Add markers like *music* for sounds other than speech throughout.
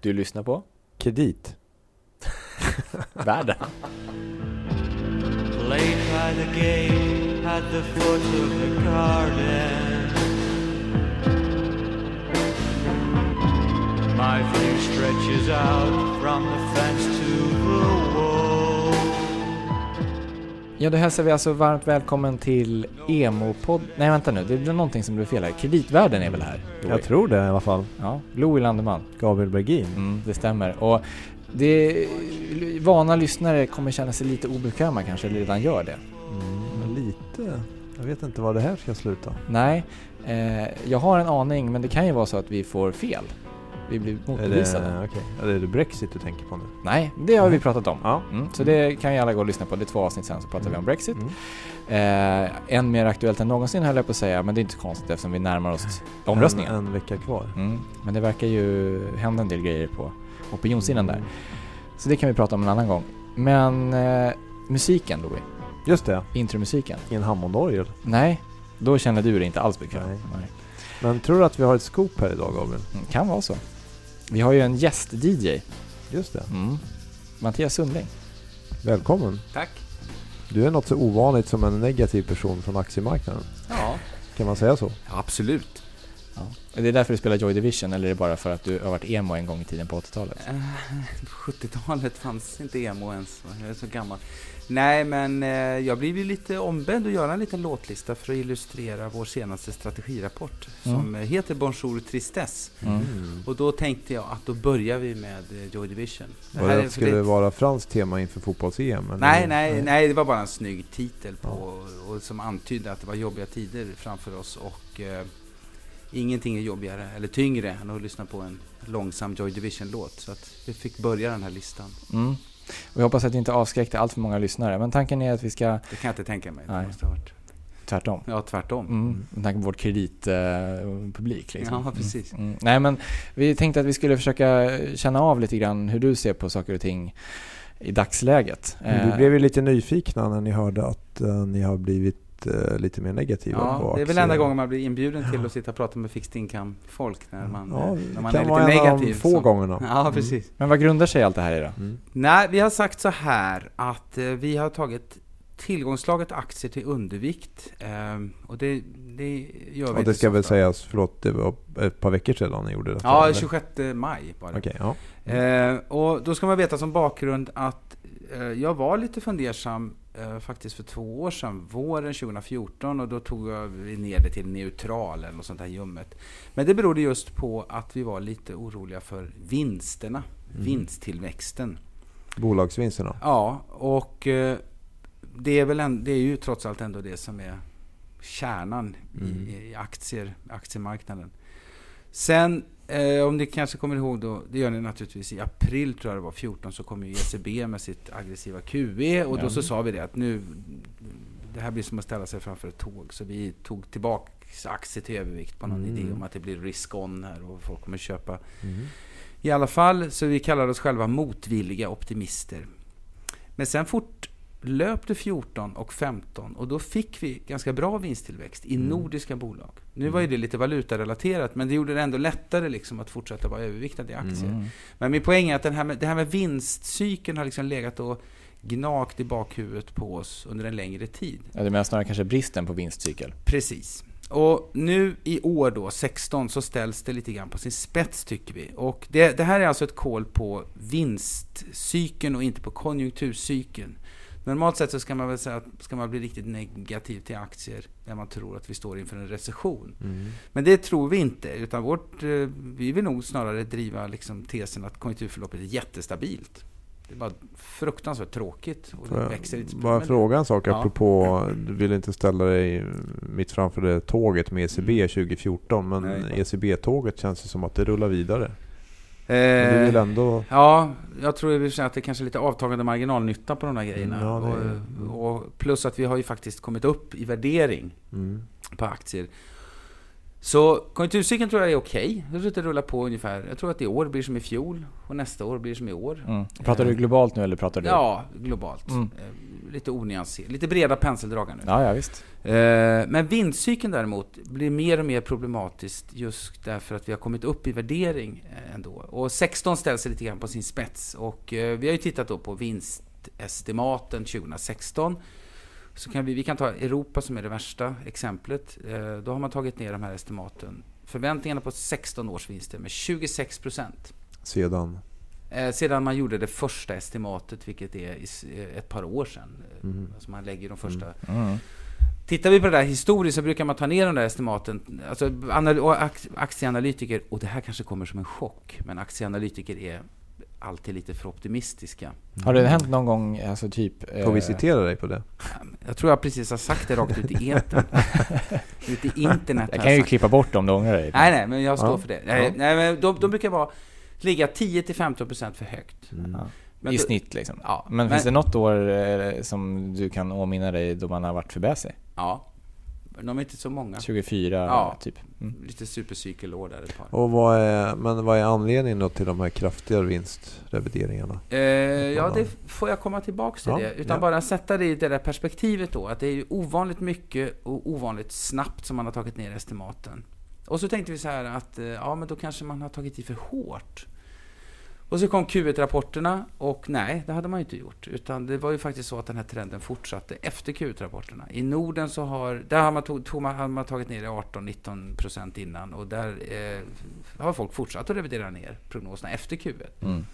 Du lyssnar på Kredit. *laughs* Världen. Late by the gate at the foot of the garden. My view stretches out from the fence Ja, då hälsar vi alltså varmt välkommen till emo-podd... Nej, vänta nu. Det är någonting som blev fel här. Kreditvärlden är väl här? Louis? Jag tror det i alla fall. Ja, Louis Landeman. Gabriel Bergin. Mm, det stämmer. Och det... Vana lyssnare kommer känna sig lite obekväma kanske, eller redan gör det. Mm, lite. Jag vet inte var det här ska sluta. Nej, eh, jag har en aning, men det kan ju vara så att vi får fel. Vi blir Är motbevisade. det, okej. Är det Brexit du tänker på nu? Nej, det har vi pratat om. Ja. Mm, så det kan ju alla gå och lyssna på. Det är två avsnitt sen så pratar vi om Brexit. Mm. Eh, än mer aktuellt än någonsin höll jag på att säga, men det är inte konstigt eftersom vi närmar oss omröstningen. En, en vecka kvar. Mm, men det verkar ju hända en del grejer på opinionssidan där. Mm. Så det kan vi prata om en annan gång. Men eh, musiken Louis, Just det. intromusiken. I en Hammondorgel. Nej, då känner du dig inte alls bekväm. Nej. Nej. Men tror du att vi har ett scoop här idag Gabriel? Mm, kan vara så. Vi har ju en gäst-DJ, Just det. mm. Mattias Sundling. Välkommen. Tack. Du är något så ovanligt som en negativ person från aktiemarknaden. Ja, Kan man säga så? absolut. Ja. Är det därför du spelar Joy Division eller är det bara för att du har varit emo en gång i tiden på 80-talet? Eh, På 70-talet fanns inte emo ens. Jag är så gammal. Nej, men eh, jag blev ju lite ombedd att göra en liten låtlista för att illustrera vår senaste strategirapport Mm. som heter Bonjour Tristesse. Mm. Och då tänkte jag att då börjar vi med eh, Joy Division. Det Var här det är skulle det- vara franskt tema inför fotbolls-EM? Nej, nej, nej, det var bara en snygg titel på, och som antydde att det var jobbiga tider framför oss och eh, ingenting är jobbigare eller tyngre än att lyssna på en långsam Joy Division-låt. Så att vi fick börja den här listan. Mm. Och jag hoppas att det inte avskräckte allt för många lyssnare, men tanken är att vi ska Det kan jag inte tänka mig. Det Nej. måste ha varit. tvärtom. Ja, tvärtom. Mm. Med tanke på vår kreditpublik. liksom. Ja, precis. Mm. Mm. Nej, men vi tänkte att vi skulle försöka känna av lite grann hur du ser på saker och ting i dagsläget. Vi Eh, blev ju lite nyfikna när ni hörde att eh, ni har blivit eh, lite mer negativa på Ja, det är väl enda gången man blir inbjuden till att sitta och prata med fixed income-folk när man, Ja, eh, när man kan är lite negativ. få så- gångerna. *laughs* Ja, Mm. precis. Men vad grundar sig allt det här i då? Mm. Nej, vi har sagt så här att eh, vi har tagit tillgångslaget aktier till undervikt. ehm, och det, det gör vi Och det ska väl sägas, förlåt, det var ett par veckor sedan ni gjorde det? Ja, 26 maj var det. Okej, ja. Eh, och då ska man veta som bakgrund att eh, jag var lite fundersam eh, faktiskt för två år sedan, våren 2014, och då tog jag ner det till neutral eller något sånt där ljummet. Men det berodde just på att vi var lite oroliga för vinsterna, Mm. vinsttillväxten. Bolagsvinsterna. Ja, och eh, det är, väl en, det är ju trots allt ändå det som är kärnan Mm. i, i aktier, aktiemarknaden. Sen, eh, om ni kanske kommer ihåg då, det gör ni naturligtvis i april tror jag det var, 14, så kom ju ECB med sitt aggressiva QE och då så sa vi det att nu, det här blir som att ställa sig framför ett tåg. Så vi tog tillbaka aktier till övervikt på någon Mm. idé om att det blir risk-on här och folk kommer köpa Mm. i alla fall, så vi kallar oss själva motvilliga optimister. Men sen fortlöpte 14 och 15 och då fick vi ganska bra vinsttillväxt i Mm. nordiska bolag. Nu var ju det lite valutarelaterat, men det gjorde det ändå lättare liksom att fortsätta vara överviktad i aktier. Mm. Men min poäng är att den här med, det här med vinstcykeln har liksom legat och gnagt i bakhuvudet på oss under en längre tid. Ja, du menar snarare kanske bristen på vinstcykel? Precis. Och nu i år då, 16, så ställs det lite grann på sin spets tycker vi. Och det, det här är alltså ett koll på vinstcykeln och inte på konjunkturcykeln. Normalt sett så ska man väl säga att ska man bli riktigt negativ till aktier när man tror att vi står inför en recession. Mm. Men det tror vi inte, utan vårt, eh, vi vill nog snarare driva liksom tesen att konjunkturförloppet är jättestabilt. Det är bara fruktansvärt tråkigt och det jag växer inte. Bara Men- fråga en sak Ja. apropå, du vill inte ställa dig mitt framför det tåget med ECB 2014 men Nej. ECB-tåget känns ju som att det rullar vidare. Men du vill Eh, ändå... Ja, jag tror i att det kanske är lite avtagande marginalnytta på de här grejerna. Mm, Ja, det- och, och plus att vi har ju faktiskt kommit upp i värdering Mm. på aktier. Så konjunkturcykeln tror jag är okej. Jag tror att det rullar på ungefär. Jag tror att i år blir som i fjol och nästa år blir som i år. Mm. Pratar du globalt nu eller pratar du? Ja, globalt. Mm. Eh, lite onyanserat, lite breda penseldrag nu. Ja, ja visst. Eh, Men vinstcykeln däremot blir mer och mer problematiskt just därför att vi har kommit upp i värdering eh, ändå. Och 16 ställs lite grann på sin spets. Och eh, vi har ju tittat då på vinstestimaten 2016. Så kan vi, vi kan ta Europa som är det värsta exemplet. Eh, Då har man tagit ner de här estimaten. Förväntningarna på 16 års vinster med 26 procent. Sedan. Eh, sedan man gjorde det första estimatet, vilket är i eh, ett par år sedan. Mhm. Alltså man lägger de första Mm. Tittar vi på det där historiskt så brukar man ta ner de där estimaten. Alltså aktieanalytiker, och det här kanske kommer som en chock, men aktieanalytiker är alltid lite för optimistiska. Har det hänt någon gång, alltså typ... Får vi eh, citera dig på det? Jag tror jag precis har sagt det rakt ut i etern. *laughs* ut i internet Jag kan ju klippa bort om du ångrar dig. Nej, nej, men jag står Ja. för det. Nej, Ja. nej, men de, de brukar vara, ligga 10-15% för högt. Mm. Men I då- snitt liksom. Ja, Men, finns det något år eh, som du kan åminna dig då man har varit för bäsig? Ja. De är inte så många. 24 Ja. typ? Mm. Lite supercykelår där ett par. Och vad är, men vad är anledningen då till de här kraftiga vinstrevideringarna? Eh, ja, det får jag komma tillbaks till Ja, det. Utan ja. bara sätta det i det där perspektivet då. Att det är ju ovanligt mycket och ovanligt snabbt som man har tagit ner estimaten. Och så tänkte vi så här att, eh, ja men då kanske man har tagit i för hårt. Och så kom Q1-rapporterna och nej, det hade man ju inte gjort. Utan det var ju faktiskt så att den här trenden fortsatte efter Q1-rapporterna. I Norden så har, där har man, tog, tog man, har man tagit ner det 18-19% innan. Och där eh, har folk fortsatt att revidera ner prognoserna efter Q1. Mm.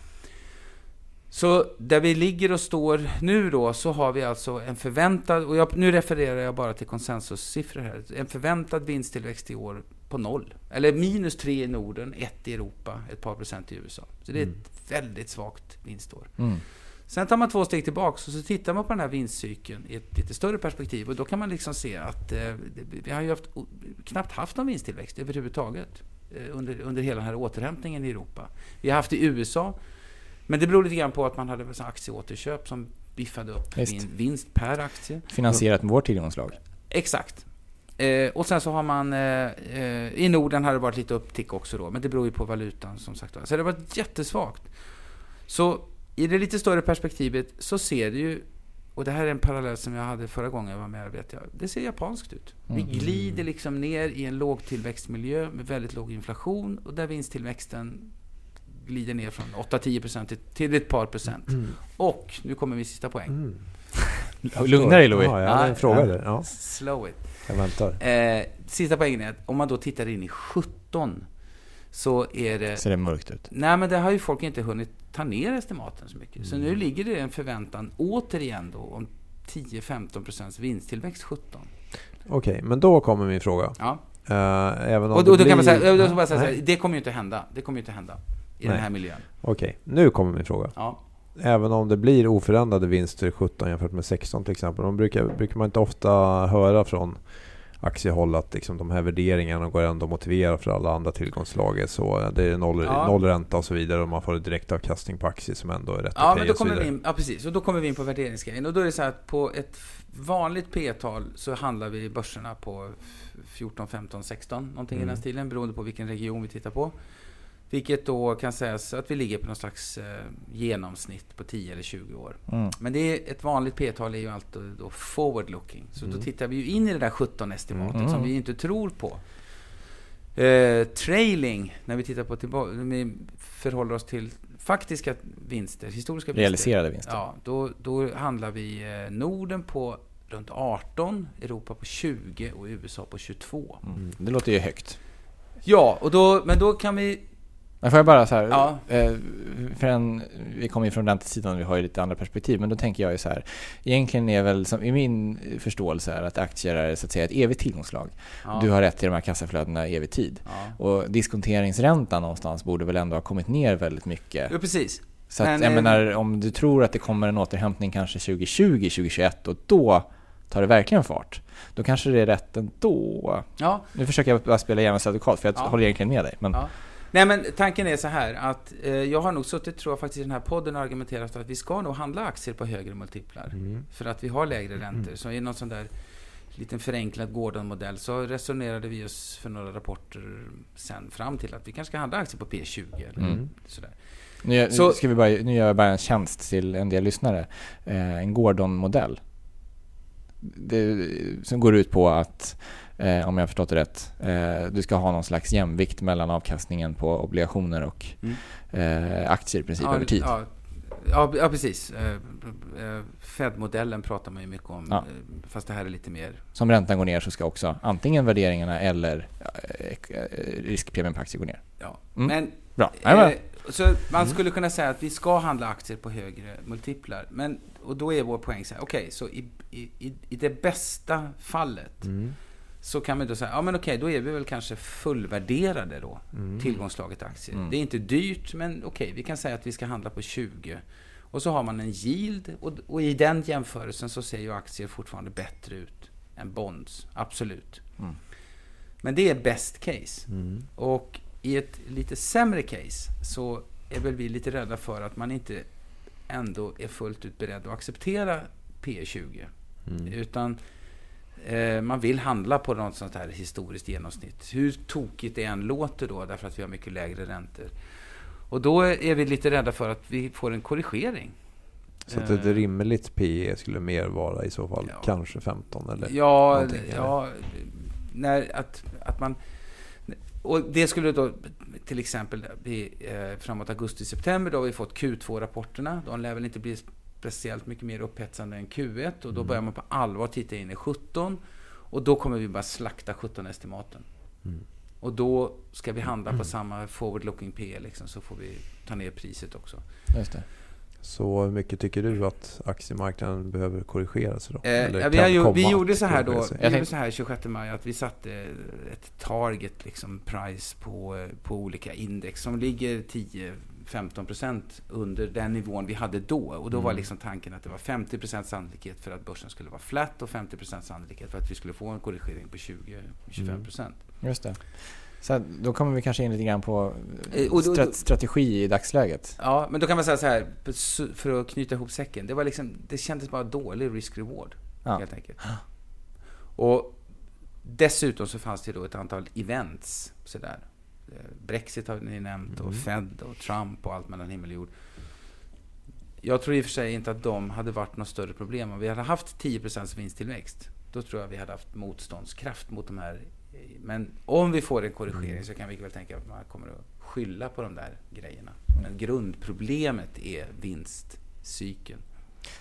Så där vi ligger och står nu då så har vi alltså en förväntad, och jag, nu refererar jag bara till konsensussiffror här, en förväntad vinsttillväxt i år på noll. Eller minus tre i Norden, ett i Europa, ett par procent i USA. Så det är ett väldigt svagt vinstår. Mm. Sen tar man två steg tillbaks och så tittar man på den här vinstcykeln i ett lite större perspektiv och då kan man liksom se att eh, vi har ju haft, knappt haft någon vinsttillväxt överhuvudtaget eh, under, under hela den här återhämtningen i Europa. Vi har haft det i USA, men det beror lite grann på att man hade aktieåterköp som biffade upp vin, vinst per aktie. Finansierat med vårt tillgångslag. Exakt. Eh, och sen så har man, eh, eh, i Norden har det varit lite upptick också då, men det beror ju på valutan som sagt. Så det har varit jättesvagt. Så i det lite större perspektivet så ser det ju, och det här är en parallell som jag hade förra gången jag var med, vet jag. Det ser japanskt ut. Vi Mm. glider liksom ner i en lågtillväxtmiljö med väldigt låg inflation och där vinsttillväxten glider ner från 8-10% till, till ett par procent. Och, nu kommer min sista poäng. Mm. Lugna dig Louis. Ja, jag Ja, fråga ja. där. Ja, Slow it. Jag väntar. Eh, sista poängen är att om man då tittar in i 17 så är det... Ser det mörkt ut? Nej, men det har ju folk inte hunnit ta ner estimaten så mycket. Så Mm. nu ligger det en förväntan återigen då om 10-15% vinsttillväxt 17. Okej, men då kommer min fråga. Ja. Eh, även om Och då, det då kan man blir- säga, då man säga så det kommer ju inte hända. Det kommer ju inte hända i Nej. den här miljön. Okej, nu kommer min fråga. Ja. Även om det blir oförändrade vinster 17 jämfört med 16 till exempel. De brukar, brukar man inte ofta höra från aktiehåll att liksom de här värderingarna går ändå att motivera för alla andra tillgångslag. Så det är noll, Ja. noll ränta och så vidare och man får en direktavkastning på aktier som ändå är rätt Ja, okej men då och så kommer vi vidare. in, ja, precis. Och då kommer vi in på värderingsgrejen. Och då är det så här att på ett vanligt P-tal så handlar vi börserna på 14, 15, 16, någonting i Mm. den stilen, beroende på vilken region vi tittar på. Vilket då kan sägas att vi ligger på någon slags eh, genomsnitt på 10 eller 20 år. Mm. Men det är, ett vanligt P-tal är ju alltid då forward looking. Så då Mm. tittar vi ju in i det där 17-estimatet Mm. som vi inte tror på. Eh, trailing, när vi tittar på tillbaka, vi förhåller oss till faktiska vinster, historiska vinster. Realiserade vinster. Ja, då, då handlar vi eh, Norden på runt 18, Europa på 20 och USA på 22. Mm. Det låter ju högt. Ja, och då, men då kan vi... Men får jag bara så här, Ja. eh, för en, vi kommer ju från räntesidan och vi har ju lite andra perspektiv, men då tänker jag ju så här, egentligen är väl, som, i min förståelse är att aktier är så att säga ett evigt tillgångslag. Ja, Du har rätt till de här kassaflödena i evig tid. ja. Och diskonteringsräntan någonstans borde väl ändå ha kommit ner väldigt mycket. ja, precis. Så att, Men, jag eh, menar, om du tror att det kommer en återhämtning kanske 2020, 2021 och då tar det verkligen fart. Då kanske det är rätt ändå. Ja, Nu försöker jag bara spela djävulens advokat för jag Ja. håller egentligen med dig. Men. Nej men tanken är så här att eh, jag har nog suttit, tror jag faktiskt i den här podden och argumenterat för att vi ska nog handla aktier på högre multiplar. Mm. För att vi har lägre räntor. Så i någon sån där liten förenklad Gordon-modell så resonerade vi oss för några rapporter sen fram till att vi kanske ska handla aktier på P20 eller Mm. sådär. Nu, Så- ska vi bara, nu gör jag bara en tjänst till en del lyssnare. Eh, en Gordon-modell. Det, som går ut på att, eh, om jag har förstått det rätt, eh, du ska ha någon slags jämvikt mellan avkastningen på obligationer och Mm. eh, aktier i princip ja, över tid. Ja, ja, ja precis. Eh, eh, Fed-modellen pratar man ju mycket om. Ja. Fast det här är lite mer... Som räntan går ner så ska också antingen värderingarna eller riskpremien på aktier gå ner. Ja. Mm. Men Bra. Eh, så man skulle kunna säga att vi ska handla aktier på högre multiplar. Men, och då är vår poäng så här, okej, så i, i, i- i det bästa fallet Mm. Så kan vi då säga, ja men okej, då är vi väl kanske fullvärderade då, Mm. tillgångslaget aktier. Mm. Det är inte dyrt, men okej, vi kan säga att vi ska handla på 20. Och så har man en yield, och, och i den jämförelsen så ser ju aktier fortfarande bättre ut än bonds, absolut. Mm. Men det är best case. Mm. Och i ett lite sämre case så är väl vi lite rädda för att man inte ändå är fullt ut beredd att acceptera P 20. Mm. Utan man vill handla på något sånt här historiskt genomsnitt. Hur tokigt det än låter då, därför att vi har mycket lägre räntor. Och då är vi lite rädda för att vi får en korrigering. Så att ett Eh, rimligt PE skulle mer vara i så fall Ja. kanske 15 eller? Ja, ja när, att, att man... Och det skulle då till exempel bli eh, framåt augusti-september. Då har vi fått Q2-rapporterna. De lär väl inte bli speciellt mycket mer upphetsande än Q1. Och då Mm. börjar man på allvar titta in i 17. Och då kommer vi bara slakta 17-estimaten. Mm. Och då ska vi handla på samma forward-looking P liksom, så får vi ta ner priset också. Just det. Så hur mycket tycker du att aktiemarknaden behöver korrigeras då? Eh, Eller ja, vi, ju, vi gjorde så här då, korrigera sig? vi Jag gjorde så här 26 maj att vi satte ett target liksom price på, på olika index som ligger 10-15% under den nivån vi hade då. Och då var Mm. liksom tanken att det var 50% sannolikhet för att börsen skulle vara flat och 50% sannolikhet för att vi skulle få en korrigering på 20-25%. Just det. Så då kommer vi kanske in lite grann på Eh, strategi i dagsläget. Ja, men då kan man säga så här, för att knyta ihop säcken. Det, var liksom, det kändes bara dålig risk-reward. Ja. helt enkelt. Och dessutom så fanns det då ett antal events. Sådär. Eh, Brexit har ni nämnt och Mm. Fed och Trump och allt mellan himmel och jord. Jag tror i och för sig inte att de hade varit något större problem. Om vi hade haft 10% vinsttillväxt, då tror jag vi hade haft motståndskraft mot de här. Men om vi får en korrigering Mm. så kan vi väl tänka att man kommer att skylla på de där grejerna. Men grundproblemet är vinstcykeln.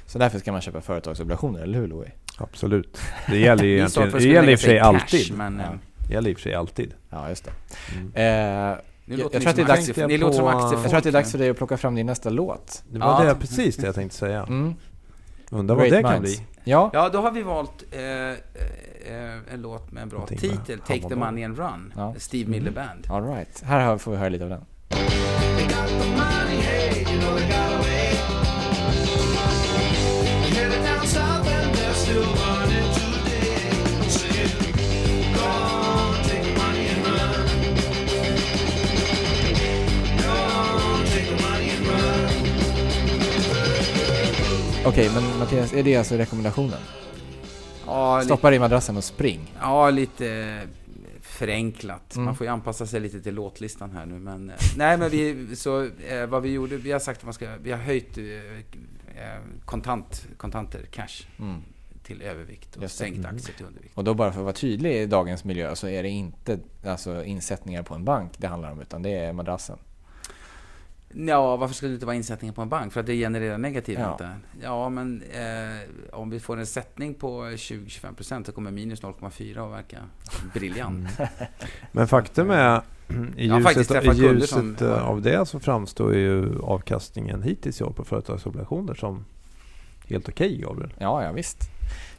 Så därför ska man köpa företagsobligationer, eller hur Louis? Absolut. Det gäller ju *laughs* egentligen, att det gäller i och för sig cash, alltid. Men, Ja. Det gäller i och för sig alltid. Ja, just det. Mm. Eh, Nu Jag- låter jag ni tror att det är dags- Ni låter som aktiefolk. jag tror att det är dags för dig att plocka fram din nästa låt. Det var Ja. det, precis det jag tänkte säga. Mm. Undrar vad Great det kan minds. bli. Ja, Ja, då har vi valt eh, eh, en låt med en bra Någonting titel. Take the money and run. Ja. Steve Miller Band. all right. Här har- får vi höra lite av den. Okej, men Mattias, är det alltså rekommendationen? Ja, Stoppa dig i madrassen och spring. ja, lite förenklat. Mm. Man får ju anpassa sig lite till låtlistan här nu. Men, eh, nej, men vi, så, eh, vad vi gjorde, vi har sagt att man ska, vi har höjt eh, eh, kontant, kontanter, cash, Mm. till övervikt och Just det. sänkt Mm. aktier till undervikt. Och då bara för att vara tydlig i dagens miljö så är det inte alltså, insättningar på en bank det handlar om utan det är madrassen. Ja, varför skulle det inte vara insättningar på en bank? För att det genererar negativ Ja. ränta? Ja, men eh, om vi får en sättning på 20-25% så kommer minus 0,4 att verka briljant. *laughs* Men faktum är, i ljuset, i ljuset som av det så framstår ju avkastningen hittills i år på företagsobligationer som helt okej, Gabriel. Ja, ja visst.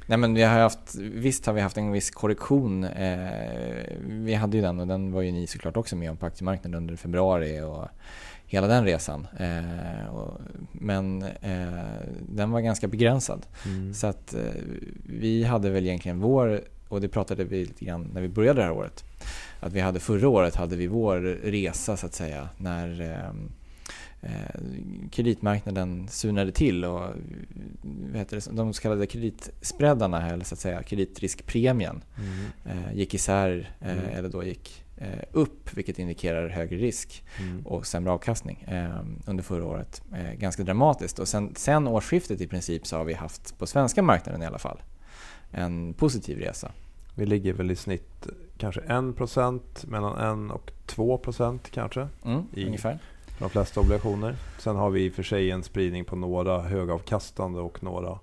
Nej men vi har haft, visst har vi haft en viss korrektion. Eh, vi hade ju den och den var ju ni såklart också med om på aktiemarknaden under februari och hela den resan. Eh, och, men eh, den var ganska begränsad. Mm. Så att eh, vi hade väl egentligen vår, och det pratade vi lite grann när vi började det här året. Att vi hade förra året hade vi vår resa så att säga när eh, eh, kreditmarknaden sunade till och vad heter det, de så kallade kreditspreadarna eller så att säga kreditriskpremien Mm. eh, gick isär Mm. eller då gick upp, vilket indikerar högre risk Mm. och sämre avkastning eh, under förra året. Eh, ganska dramatiskt. Och sen, sen årsskiftet i princip så har vi haft, på svenska marknaden i alla fall, en positiv resa. Vi ligger väl i snitt kanske 1% mellan 1 och 2% kanske Mm, I- ungefär. de flesta obligationer. Sen har vi i och för sig en spridning på några högavkastande och några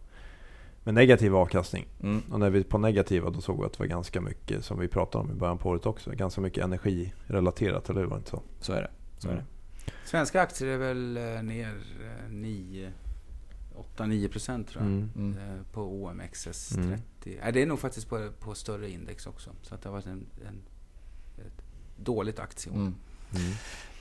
med negativ avkastning. Mm. Och när vi är på negativa då såg vi att det var ganska mycket som vi pratade om i början på året också. Ganska mycket energirelaterat, eller hur? Var det inte så? Så är det. Så är det. Mm. Svenska aktier är väl eh, ner eh, 9, 8-9 procent tror jag. Mm. Mm. eh, På OMXS30. Mm. Nej, det är nog faktiskt på, på större index också. Så att det har varit en, en, ett dåligt aktieår. Mm. Mm.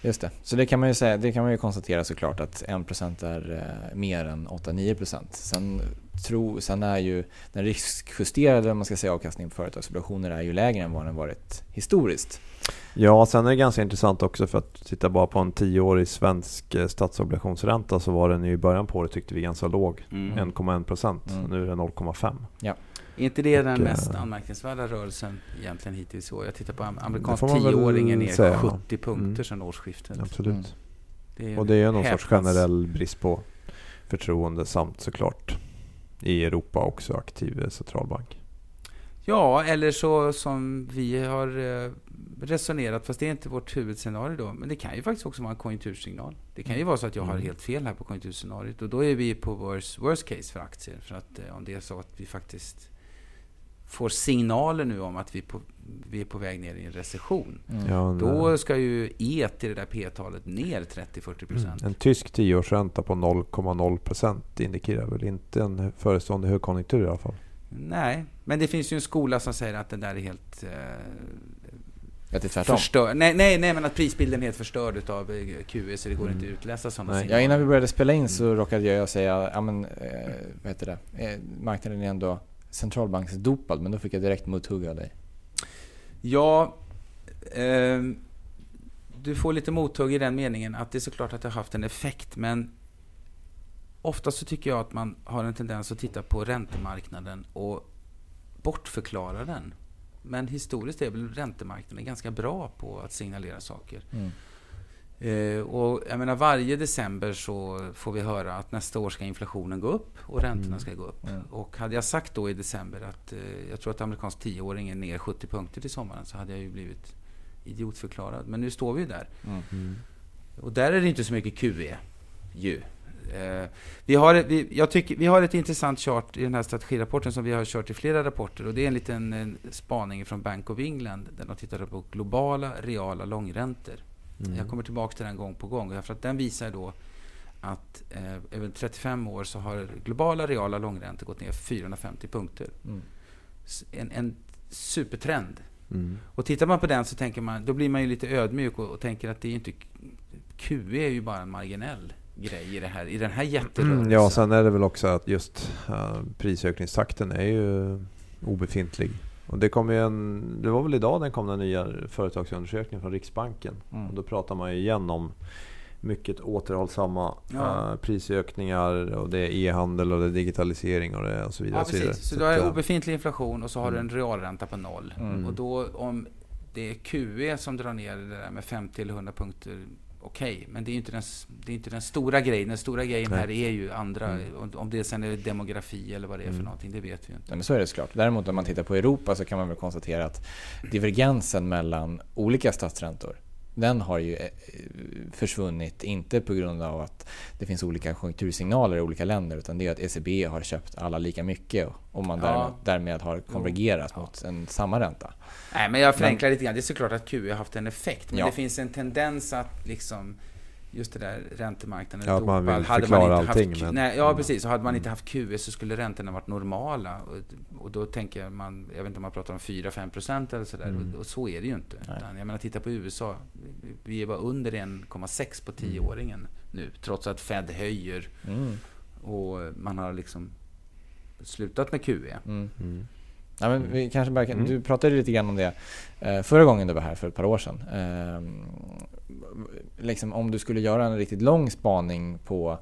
Just det. Så det kan man ju, säga, det kan man ju konstatera såklart att 1% är eh, mer än 8-9%. Sen, tro, sen är ju den riskjusterade man ska säga, avkastningen på företagsobligationer är ju lägre än vad den varit historiskt. Ja, sen är det ganska intressant också för att titta bara på en tioårig svensk eh, statsobligationsränta så var den ju i början på året tyckte vi ganska låg. Mm. 1,1 procent. Mm. Nu är det 0,5. Är inte det den Och, eh, mest anmärkningsvärda rörelsen egentligen hittills i år? Jag tittar på amerikansk väl tioåringen ner säga. 70 punkter Mm. sedan årsskiftet. Absolut. Mm. Det är Och det är någon sorts generell brist på förtroende samt såklart i Europa också aktiv centralbank. Ja, eller så som vi har eh, resonerat, fast det är inte vårt huvudscenario då. Men det kan ju faktiskt också vara en konjunktursignal. Det kan ju vara så att jag har Mm. helt fel här på konjunkturscenariot. Och då är vi på worst, worst case för aktier. För att eh, om det är så att vi faktiskt får signaler nu om att vi, på, vi är på väg ner i en recession. Mm. Ja, Då ska ju E till det där P-talet ner 30-40 procent. Mm. En tysk tioårsränta på 0,0 procent indikerar väl inte en förestående högkonjunktur i alla fall. Nej, men det finns ju en skola som säger att den där är helt eh, Att det är tvärtom. förstörd. Nej, nej, nej, men att prisbilden är helt förstörd utav eh, QE så det går Mm. inte att utläsa sådana. Ja, innan vi började spela in så råkade jag säga ja, men, eh, vad heter det? Eh, marknaden är ändå centralbanksdopad, men då fick jag direkt mothugg av dig. Ja, eh, du får lite mothugg i den meningen att det är såklart att det har haft en effekt, men ofta så tycker jag att man har en tendens att titta på räntemarknaden och bortförklara den. Men historiskt är väl räntemarknaden ganska bra på att signalera saker. Mm. Eh, och jag menar varje december så får vi höra att nästa år ska inflationen gå upp och räntorna Mm. ska gå upp. Mm. Och hade jag sagt då i december att eh, jag tror att amerikansk tioåring är ner 70 punkter till sommaren så hade jag ju blivit idiotförklarad. Men nu står vi ju där. Mm. Och där är det inte så mycket QE ju. Eh, vi, har, ett- vi, jag tycker, vi har ett intressant chart i den här strategirapporten som vi har kört i flera rapporter. Och det är en liten en spaning från Bank of England där de tittar på globala reala långräntor. Mm. Jag kommer tillbaka till den gång på gång. För att den visar då att eh, över 35 år så har globala reala långräntor gått ner 450 punkter. Mm. En, en supertrend. Mm. Och tittar man på den så tänker man, då blir man ju lite ödmjuk och, och tänker att det är inte QE är ju bara en marginell grej i, det här, i den här jätterörelsen. Mm, ja, sen är det väl också att just uh, prisökningstakten är ju obefintlig. Och det, kom ju en, det var väl idag den kom den nya företagsundersökningen från Riksbanken. Mm. Och då pratar man ju igen om mycket återhållsamma Ja. eh, prisökningar och det är e-handel och det är digitalisering och, det och så vidare. Ja, precis. Så Så du har att, obefintlig inflation och så har du en Mm. realränta på noll. Mm. Och då om det är QE som drar ner det där med 50 eller 100 punkter, okej. Men det är ju inte den, det är inte den stora grejen. Den stora grejen Nej. här är ju andra. Mm. Om- det sen är demografi eller vad det är för Mm. någonting, det vet vi ju inte. Men så är det såklart. Däremot om man tittar på Europa så kan man väl konstatera att divergensen mellan olika statsräntor den har ju eh, försvunnit, inte på grund av att det finns olika konjunktursignaler i olika länder utan det är att ECB har köpt alla lika mycket och man Ja. därmed, därmed har konvergerat Ja. mot en samma ränta. Nej, men jag förenklar lite grann. Det är såklart att QE har haft en effekt. Men Ja. det finns en tendens att liksom just det där räntemarknaden Ja, att man vill dopad, hade förklara inte allting, Haft, men- nej, ja, Mm. precis. Så hade man inte haft QE så skulle räntorna varit normala. Och, och då tänker man, jag vet inte om man pratar om 4-5 procent eller sådär. Mm. Och, och så är det ju inte. Utan, jag menar, titta på USA. Vi- Vi var under 1,6 på 10-åringen nu. Trots att Fed höjer Mm. och man har liksom slutat med QE. Mm. Mm. Ja, men vi kanske bara, kan- Mm. Du pratade lite grann om det eh, förra gången du var här för ett par år sedan. Liksom om du skulle göra en riktigt lång spaning på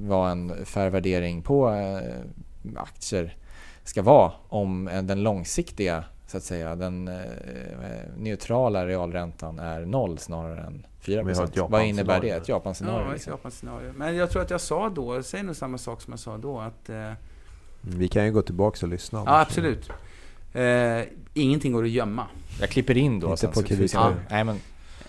vad en fair värdering på eh, aktier ska vara om den långsiktiga så att säga. Den eh, neutrala realräntan är noll snarare än 4 Vi har ett Vad innebär det? Ett Japanscenario? Ja, liksom. Japanscenario. Men jag tror att jag sa då, jag säger nog samma sak som jag sa då, att eh, Vi kan ju gå tillbaka och lyssna. Ja, absolut. Eh, ingenting går att gömma. Jag klipper in då. Inte sen på så får vi se kredit. vad- Nej, men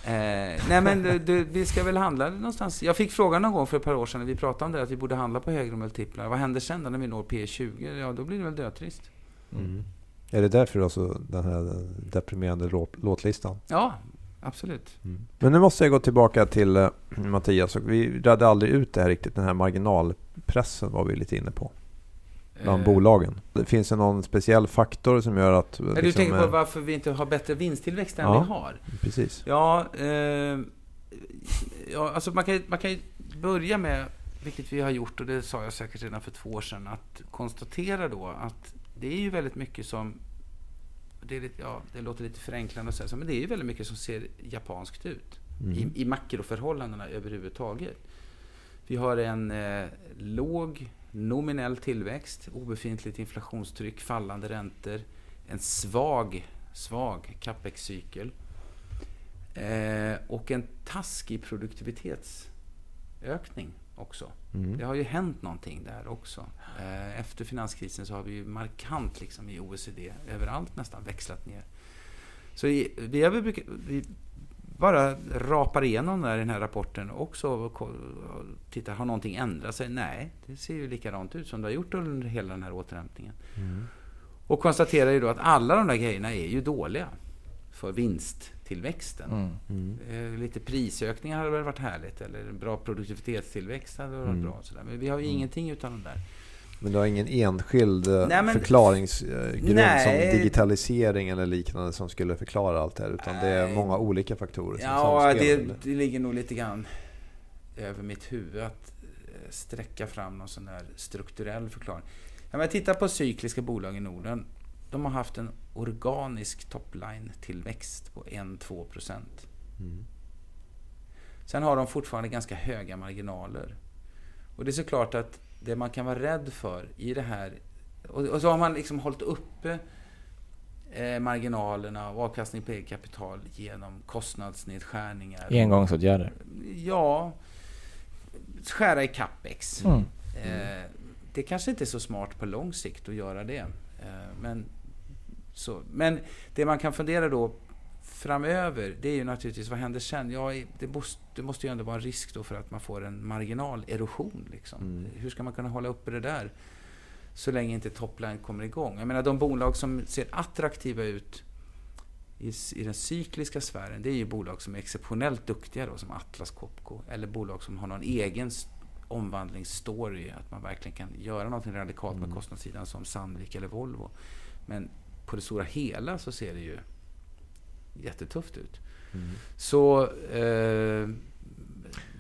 Eh, nej men du, du, vi ska väl handla någonstans. Jag fick frågan någon gång för ett par år sedan när vi pratade om det, att vi borde handla på högre multiplar. Vad händer sen då när vi når P20? Ja, då blir det väl dödtrist. Mm. Är det därför alltså den här deprimerande låt, låtlistan? Ja, absolut. Men nu måste jag gå tillbaka till eh, Mattias. Vi redde aldrig ut det här riktigt. Den här marginalpressen var vi lite inne på. Bland Eh, bolagen. Det finns det någon speciell faktor som gör att... men du liksom, tänker på eh, varför vi inte har bättre vinsttillväxt än Ja. vi har? Precis. Ja, eh, ja alltså man kan, man kan ju börja med, vilket vi har gjort och det sa jag säkert redan för två år sedan, att konstatera då att det är ju väldigt mycket som det, lite, ja, det låter lite förenklande att säga men det är ju väldigt mycket som ser japanskt ut Mm. i, i makroförhållandena överhuvudtaget. Vi har en eh, låg nominell tillväxt, obefintligt inflationstryck, fallande räntor, en svag, svag capex-cykel eh, och en taskig produktivitetsökning också. Mm. Det har ju hänt någonting där också. Eh, Efter finanskrisen så har vi ju markant liksom i OECD överallt nästan växlat ner. Så vi, brukat, vi bara rapar igenom där i den här rapporten också och tittar, har någonting ändrat sig? Nej, det ser ju likadant ut som det har gjort under hela den här återhämtningen. Mm. Och konstaterar ju då att alla de där grejerna är ju dåliga för vinsttillväxten. mm. Mm. Eh, lite prisökningar hade väl varit härligt. Eller en bra produktivitetstillväxt hade varit Mm. bra. Sådär. Men vi har ju ingenting utan de där. Men du har ingen enskild eh, Nej, men- förklaringsgrund Nej. som digitalisering eller liknande som skulle förklara allt det här? Utan det är Nej. många olika faktorer som Ja, det, det ligger nog lite grann över mitt huvud att eh, sträcka fram någon sån där strukturell förklaring. Ja, men titta på cykliska bolag i Norden. De har haft en organisk topline-tillväxt på 1-2 procent. Mm. Sen har de fortfarande ganska höga marginaler. Och det är såklart att det man kan vara rädd för i det här... Och, och så har man liksom hållit uppe eh, marginalerna och avkastning på eget kapital genom kostnadsnedskärningar. Engångsåtgärder. Ja, skära i capex. Mm. Eh, det kanske inte är så smart på lång sikt att göra det. Eh, men, så, men det man kan fundera då framöver, det är ju naturligtvis vad händer sen? Ja, det måste, det måste ju ändå vara en risk då för att man får en marginalerosion. Liksom. Mm. Hur ska man kunna hålla uppe det där så länge inte topline kommer igång? Jag menar de bolag som ser attraktiva ut i, i den cykliska sfären, det är ju bolag som är exceptionellt duktiga då, som Atlas Copco, eller bolag som har någon egen omvandlingsstory, att man verkligen kan göra något radikalt med Mm. kostnadssidan som Sandvik eller Volvo. Men på det stora hela så ser det ju jättetufft ut. Mm. Så... Eh,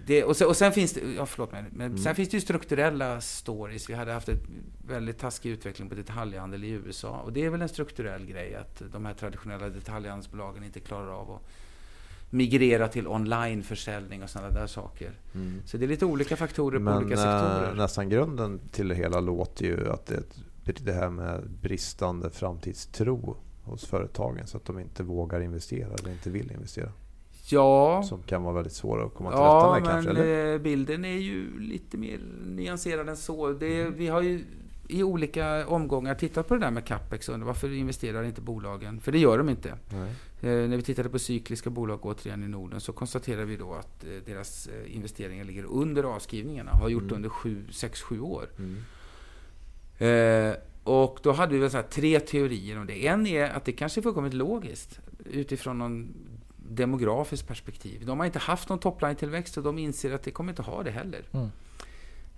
det, och, sen, och sen finns det, ja, förlåt mig, men Mm. sen finns det ju strukturella stories. Vi hade haft en väldigt taskig utveckling på detaljhandel i USA. Och det är väl en strukturell grej att de här traditionella detaljhandelsbolagen inte klarar av att migrera till onlineförsäljning och sådana där saker. Mm. Så det är lite olika faktorer på Men olika eh, sektorer. nästan grunden till det hela låter ju att det, det här med bristande framtidstro hos företagen så att de inte vågar investera eller inte vill investera. Ja, Som kan vara väldigt svåra att komma till ja rätta med men kanske. Eller? eh, bilden är ju lite mer nyanserad än så. Det, Mm. Vi har ju i olika omgångar tittat på det där med capex. och Varför investerar inte bolagen? För det gör de inte. Eh, när vi tittade på cykliska bolag återigen i Norden så konstaterar vi då att eh, deras eh, investeringar ligger under avskrivningarna. Har gjort Mm. under 6-7 år. Mm. Eh, och då hade vi så tre teorier om det. En är att det kanske är fullkomligt logiskt utifrån någon demografiskt perspektiv. De har inte haft någon topline-tillväxt och de inser att det kommer inte ha det heller. Mm.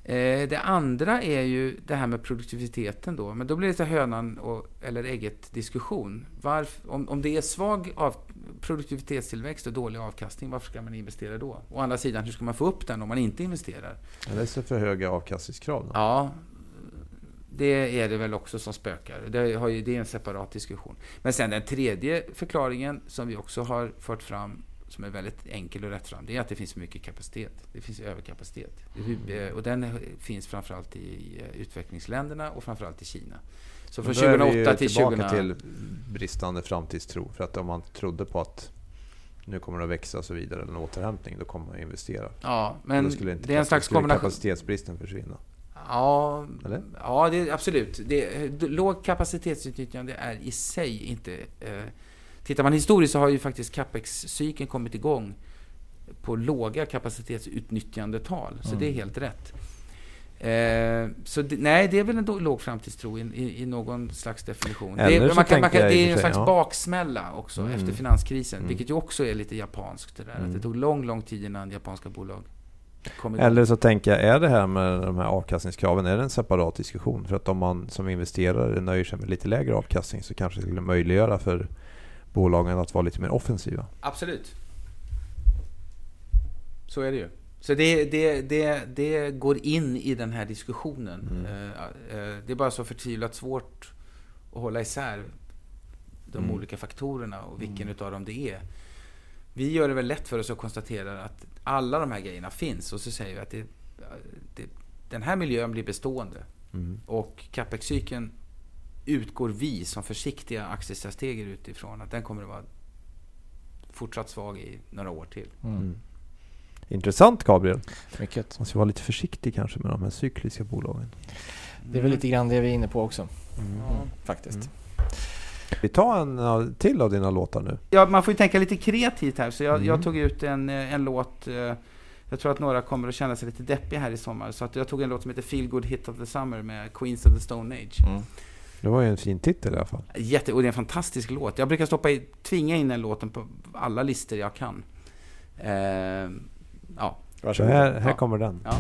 Eh, det andra är ju det här med produktiviteten då. Men då blir det så hönan och, eller ägget diskussion. Varf, om, om det är svag av produktivitetstillväxt och dålig avkastning, varför ska man investera då? Å andra sidan, hur ska man få upp den om man inte investerar? Det så för höga avkastningskrav? Då? Ja, det är det väl också som spökar. Det, har ju, det är en separat diskussion. Men sen den tredje förklaringen som vi också har fört fram som är väldigt enkel och rättfram, det är att det finns för mycket kapacitet. Det finns överkapacitet. Det- Och den finns framförallt i eh, utvecklingsländerna och framförallt i Kina. Så från Men då är vi 2008 ju till tillbaka 20... till bristande framtidstro. För att om man trodde på att nu kommer det att växa och så vidare, en återhämtning, då kommer man att investera. Ja, men inte det är en slags kombination. kapacitetsbristen försvinna. Ja, Eller? ja det, absolut. Det, låg kapacitetsutnyttjande är i sig inte... Eh, tittar man historiskt så har ju faktiskt capex-cykeln kommit igång på låga kapacitetsutnyttjandetal. Så det är helt rätt. Eh, så det, nej, det är väl en låg framtidstro i, i, i någon slags definition. Det Eller man kan, man kan, det är en slags ja. baksmälla också Mm. efter finanskrisen, Mm. vilket ju också är lite japanskt. Det där. Att Mm. det tog lång, lång tid innan japanska bolag. Eller så tänker jag, är det här med de här avkastningskraven, är det en separat diskussion? För att om man som investerare nöjer sig med lite lägre avkastning så kanske det skulle möjliggöra för bolagen att vara lite mer offensiva. Absolut. Så är det ju. Så det, det, det, det går in i den här diskussionen. Mm. Eh, eh, Det är bara så förtvivlat svårt att hålla isär de Mm. olika faktorerna och vilken utav dem det är. Vi gör det väl lätt för oss att konstatera att alla de här grejerna finns och så säger vi att det, det, den här miljön blir bestående. Mm. Och capex-cykeln utgår vi som försiktiga aktiestrateger utifrån att den kommer att vara fortsatt svag i några år till. Mm. Intressant Gabriel. Mycket. Man ska vara lite försiktig kanske med de här cykliska bolagen. Det är väl lite grann det vi är inne på också, Ja. faktiskt. Vi tar en till av dina låtar nu. Ja, man får ju tänka lite kreativt här, så jag, Mm. jag tog ut en, eh, en låt eh, jag tror att några kommer att känna sig lite deppiga här i sommar. Så att jag tog en låt som heter Feel Good Hit of the Summer med Queens of the Stone Age. Mm. Det var ju en fin titel i alla fall. Jätte, och det är en fantastisk låt. Jag brukar stoppa i, tvinga in den låten på alla listor jag kan. Eh, ja, Så här, här Ja. kommer den. ja.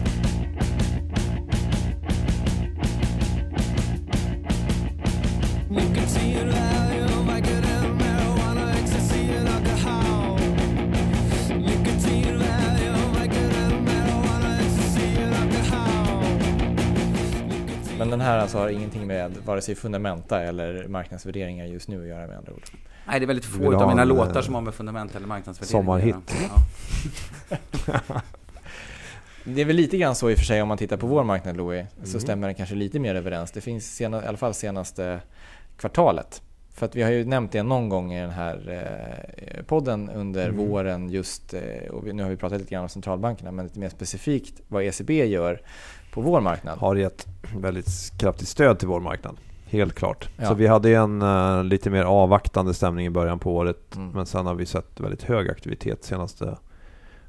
Den här alltså har ingenting med vare sig fundamenta eller marknadsvärderingar just nu att göra med andra ord. Nej, det är väldigt få av mina en, låtar eh, som har med fundament eller marknadsvärdering att sommarhit. Ja. Det är väl lite grann så i och för sig om man tittar på vår marknad Louis, så Mm. stämmer den kanske lite mer överens. Det finns sena, i alla fall senaste kvartalet. För att vi har ju nämnt det någon gång i den här eh, podden under Mm. våren just, eh, och nu har vi pratat lite grann om centralbankerna, men lite mer specifikt vad ECB gör på vår marknad. Har gett väldigt kraftigt stöd till vår marknad. Helt klart. Ja. Så vi hade en eh, lite mer avvaktande stämning i början på året. Mm. Men sen har vi sett väldigt hög aktivitet de senaste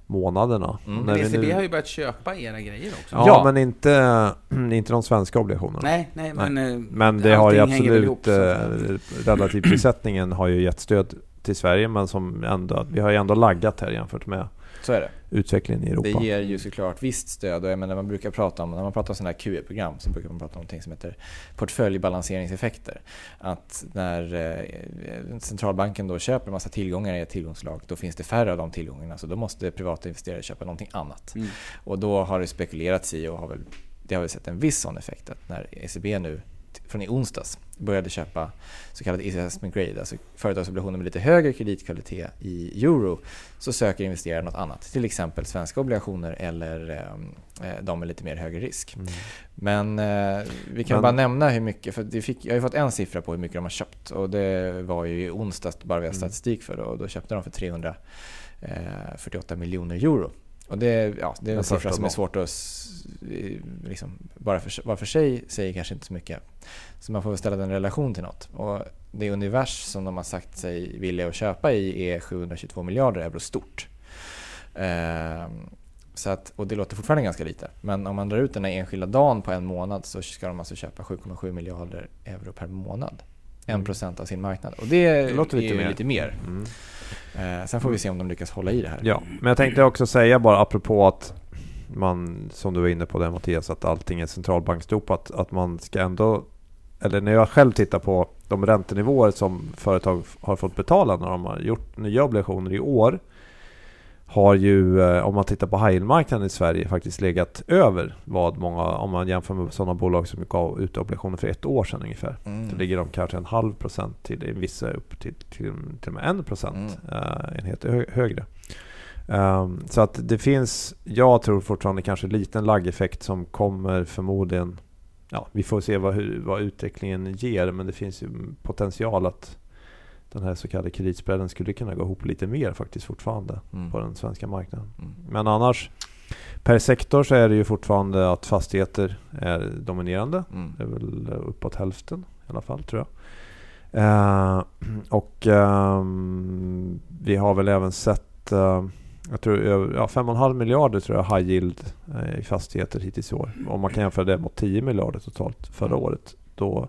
månaderna. Mm. När Men vi ECB nu- har ju börjat köpa era grejer också. Ja, Ja. men inte, *clears throat* inte de svenska obligationerna. Nej, nej, men... eh, Men det har ju ihop, absolut, eh, relativprissättningen *clears throat* har ju gett stöd till Sverige men som ändå, vi har ju ändå laggat här jämfört med Så är det. utvecklingen i Europa. Det ger ju såklart visst stöd och jag menar, man brukar prata om, när man pratar om sådana här QE-program så brukar man prata om någonting som heter portföljbalanseringseffekter. Att när eh, centralbanken då köper en massa tillgångar i ett tillgångslag då finns det färre av de tillgångarna så då måste privata investerare köpa någonting annat. Mm. Och då har det spekulerats i och har väl, det har vi sett en viss sån effekt att när ECB nu från i onsdags började köpa så kallad investment grade, alltså företagsobligationer med lite högre kreditkvalitet i euro så söker investerare något annat. Till exempel svenska obligationer eller eh, eh, de med lite mer högre risk. Mm. Men eh, vi kan Men- bara nämna hur mycket, för fick, jag har ju fått en siffra på hur mycket de har köpt och det var ju i onsdags bara vi har Mm. statistik för det och då köpte de för 348 miljoner euro. Och det, ja, det är en siffra som är svårt att liksom, bara för, var för sig säger kanske inte så mycket. Så man får väl ställa den i relation till något. Och det univers som de har sagt sig vilja att köpa i är 722 miljarder euro stort. Ehm, så att, och det låter fortfarande ganska lite. Men om man drar ut den här enskilda dagen på en månad så ska de alltså köpa 7,7 miljarder euro per månad. En procent av sin marknad. Och det, Det låter lite är mer. lite mer. Mm. Eh, sen får vi se om de lyckas hålla i det här. Ja, men jag tänkte också säga bara apropå att man, som du var inne på där Mattias, att allting är centralbanksdopat, att man ska ändå, eller när jag själv tittar på de räntenivåer som företag har fått betala när de har gjort nya obligationer i år, har ju, eh, om man tittar på high yield-marknaden i Sverige, faktiskt legat över vad många, om man jämför med sådana bolag som gav ut obligationer för ett år sedan ungefär. Mm. Så ligger de kanske en halv procent till vissa upp till, till, till och med en procent Mm. eh, enhet hö, högre. Ehm, så att det finns, jag tror fortfarande kanske liten laggeffekt som kommer förmodligen, ja vi får se vad, hur, vad utvecklingen ger men det finns ju potential att den här så kallade kreditspreaden skulle kunna gå ihop lite mer faktiskt fortfarande Mm. på den svenska marknaden. Mm. Men annars, per sektor så är det ju fortfarande att fastigheter är dominerande. Mm. Det är väl uppåt hälften i alla fall tror jag. Eh, och ehm, vi har väl även sett, eh, jag tror ja, 5,5 miljarder tror jag high yield eh, i fastigheter hittills i år. Om man kan jämföra det mot 10 miljarder totalt förra Mm. året. Då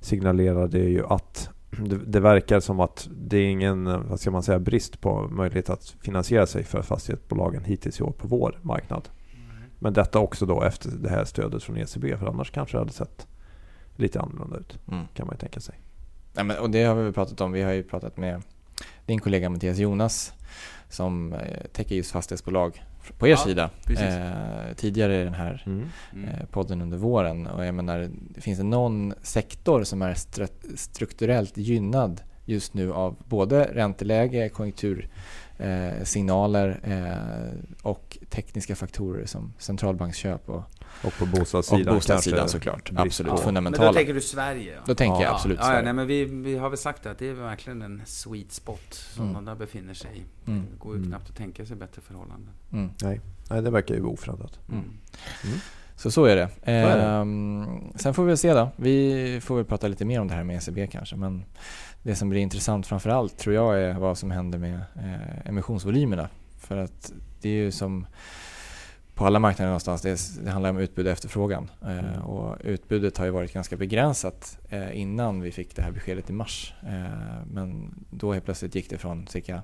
signalerar det ju att det, det verkar som att det är ingen vad ska man säga, brist på möjlighet att finansiera sig för fastighetsbolagen hittills i år på vår marknad. Men detta också då efter det här stödet från ECB för annars kanske det hade sett lite annorlunda ut Mm. kan man ju tänka sig. Nej, men, och det har vi pratat om. Vi har ju pratat med din kollega Mattias Jonas som eh, täcker just fastighetsbolag på er Ja, sida precis. eh, tidigare i den här Mm. Mm. eh, podden under våren. Och jag menar, finns det någon sektor som är stru- strukturellt gynnad just nu av både ränteläge, konjunktursignaler eh, signaler, eh, och tekniska faktorer som centralbanksköp och, Och på och bostadssidan, bostadssidan kanske såklart. Absolut, Men fundamentala. då tänker du Sverige? Ja. Då tänker Ja. jag absolut ja, ja, Sverige. nej, men vi, vi har väl sagt att det är verkligen en sweet spot som Mm. de där befinner sig i. Mm. Det går ju Mm. knappt att tänka sig bättre förhållanden. Mm. Nej, nej, det verkar ju oförändrat. Mm. Mm. Så så är det. är det. Ehm, sen får vi se då. Vi får väl prata lite mer om det här med ECB kanske. Men det som blir intressant framför allt tror jag är vad som händer med eh, emissionsvolymerna. För att det är ju som på alla marknader någonstans, det, är, det handlar om utbud och efterfrågan. Eh, och utbudet har ju varit ganska begränsat eh, innan vi fick det här beskedet i mars. Eh, men då helt plötsligt gick det från cirka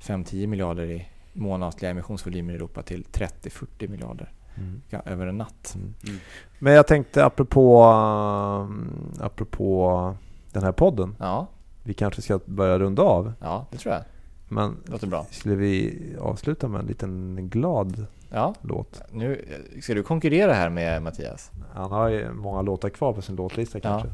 5-10 miljarder i månatliga emissionsvolymer i Europa till 30-40 miljarder Mm. över en natt. Mm. Mm. Men jag tänkte apropå, um, apropå den här podden. Ja, Vi kanske ska börja runda av. ja det tror jag. Men låter bra. skulle vi avsluta med en liten glad Ja, låt? nu ska du konkurrera här med Mattias. Han har ju många låtar kvar på sin låtlista Ja. kanske.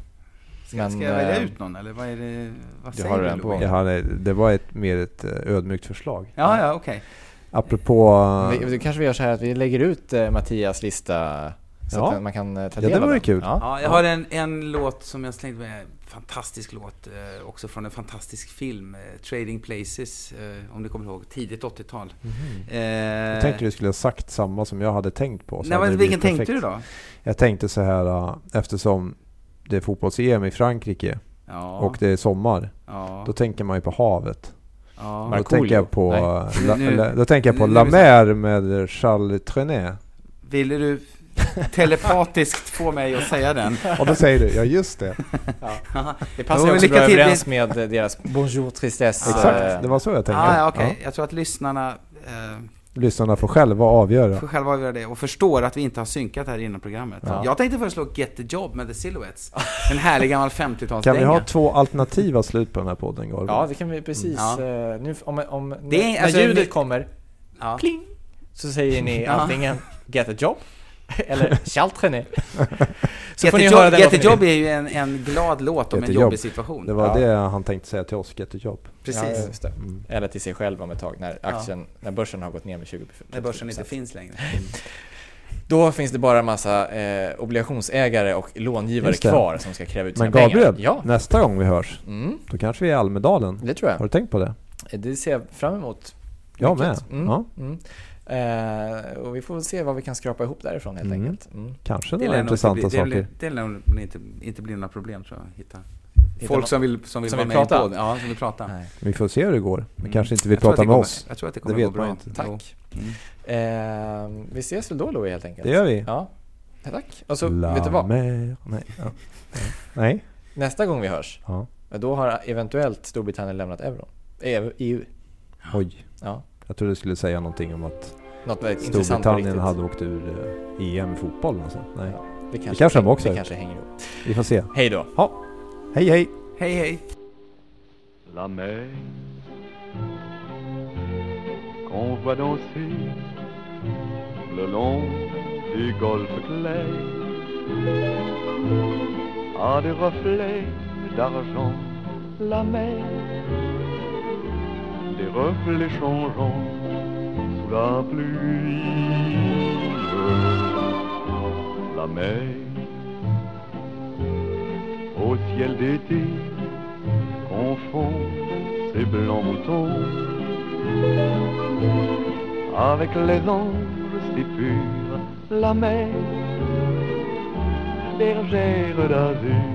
Ska, Men, ska jag välja eh, ut någon eller vad är det? Vad säger har du på Louis? gång. Ja, nej, det var ett, mer ett eh, ödmjukt förslag. Ja, ja, okej. Apropå... Vi, vi kanske vi gör så här att vi lägger ut eh, Mattias lista så Ja. att man kan eh, ta Ja, del det av vore den. kul. Ja. Ja, jag har en, en låt som jag slängde med. Fantastisk låt. Eh, också från en fantastisk film. Eh, Trading Places. Eh, om du kommer ihåg. Tidigt 80-tal. Mhm. Eh, Jag tänkte du skulle ha sagt samma som jag hade tänkt på. så nej, hade men det vilken tänkte du då? Jag tänkte så här uh, eftersom det är fotbolls-EM i Frankrike Ja, och det är sommar. ja, Då tänker man ju på havet. ja. Då tänker jag på, la, Nu- la, då tänker jag på nu- La Mer med Charles Trenet. Ville du telepatiskt få mig att säga den? Och då säger du, ja just det. Det passar ju också bra till. överens med deras Bonjour Tristesse. Exakt, eh, det var så jag tänkte. Ah, ja, okej. Ja. Jag tror att lyssnarna eh, Lyssnarna får själva avgöra. får själva avgöra det och förstår att vi inte har synkat här innan programmet. Ja. Jag tänkte föreslå Get the Job med The Silhouettes. En härlig gammal 50-talsdänga. Kan vi ha två alternativa slut på den här podden, Gorgo? Ja, det kan vi precis. Ja. eh, Nu, om, om, Det är- när, alltså, när ljudet ni- kommer, Ja. pling, så säger ni *laughs* Ja. antingen Get a job *laughs* eller Charles Trenet. *laughs* Så får the ni Job, höra den Get låten Job är ju en, en glad låt om en jobbig situation. Det var Ja. det han tänkte säga till oss, get a job. Precis. Ja, just det. Mm. Eller till sig själv om ett tag när Ja. aktien, när börsen har gått ner med 20 När börsen inte finns längre. *laughs* Då finns det bara en massa eh, obligationsägare och långivare kvar som ska kräva ut sina Men Gabriel, pengar. Ja, nästa gång vi hörs, mm, då kanske vi är i Almedalen. det tror Har jag. du tänkt på det? Det ser jag fram emot. Jag med. Mm. Ja, Mm. Eh, och vi får väl se vad vi kan skrapa ihop därifrån helt Mm. enkelt. Mm. kanske Det några intressanta bli, det saker. det lär nog inte, inte bli några problem tror jag. Hitta Hitta folk som vill, som vill som vara vill med prata. Ja, som vill prata. Nej. Vi får se hur det går. Men Mm. kanske inte vill prata det med kommer- oss. Jag tror att det Det kommer vet gå bra. inte. Tack. Mm. Eh, vi ses väl då Louie helt enkelt? Det gör vi. Ja. Tack. Och så, La vet du vad? Nej. Ja. Nej. Nästa gång vi hörs, Ja. då har eventuellt Storbritannien lämnat euron. EU. EU. Oj. Ja. Jag trodde du skulle säga någonting om att Något Storbritannien hade åkt ur eh, EM i fotboll. Alltså. Nej. Ja. Det kanske, kanske de också det kanske hänger ihop. Vi får se. Hej då. Hej hej! Hej hej! la mer qu'on voit danser le long du golfe clair a des reflets d'argent la mer des reflets changeants sa pluie. La mer au ciel d'été confond ses blancs moutons avec les anges si purs, la mer bergère d'azur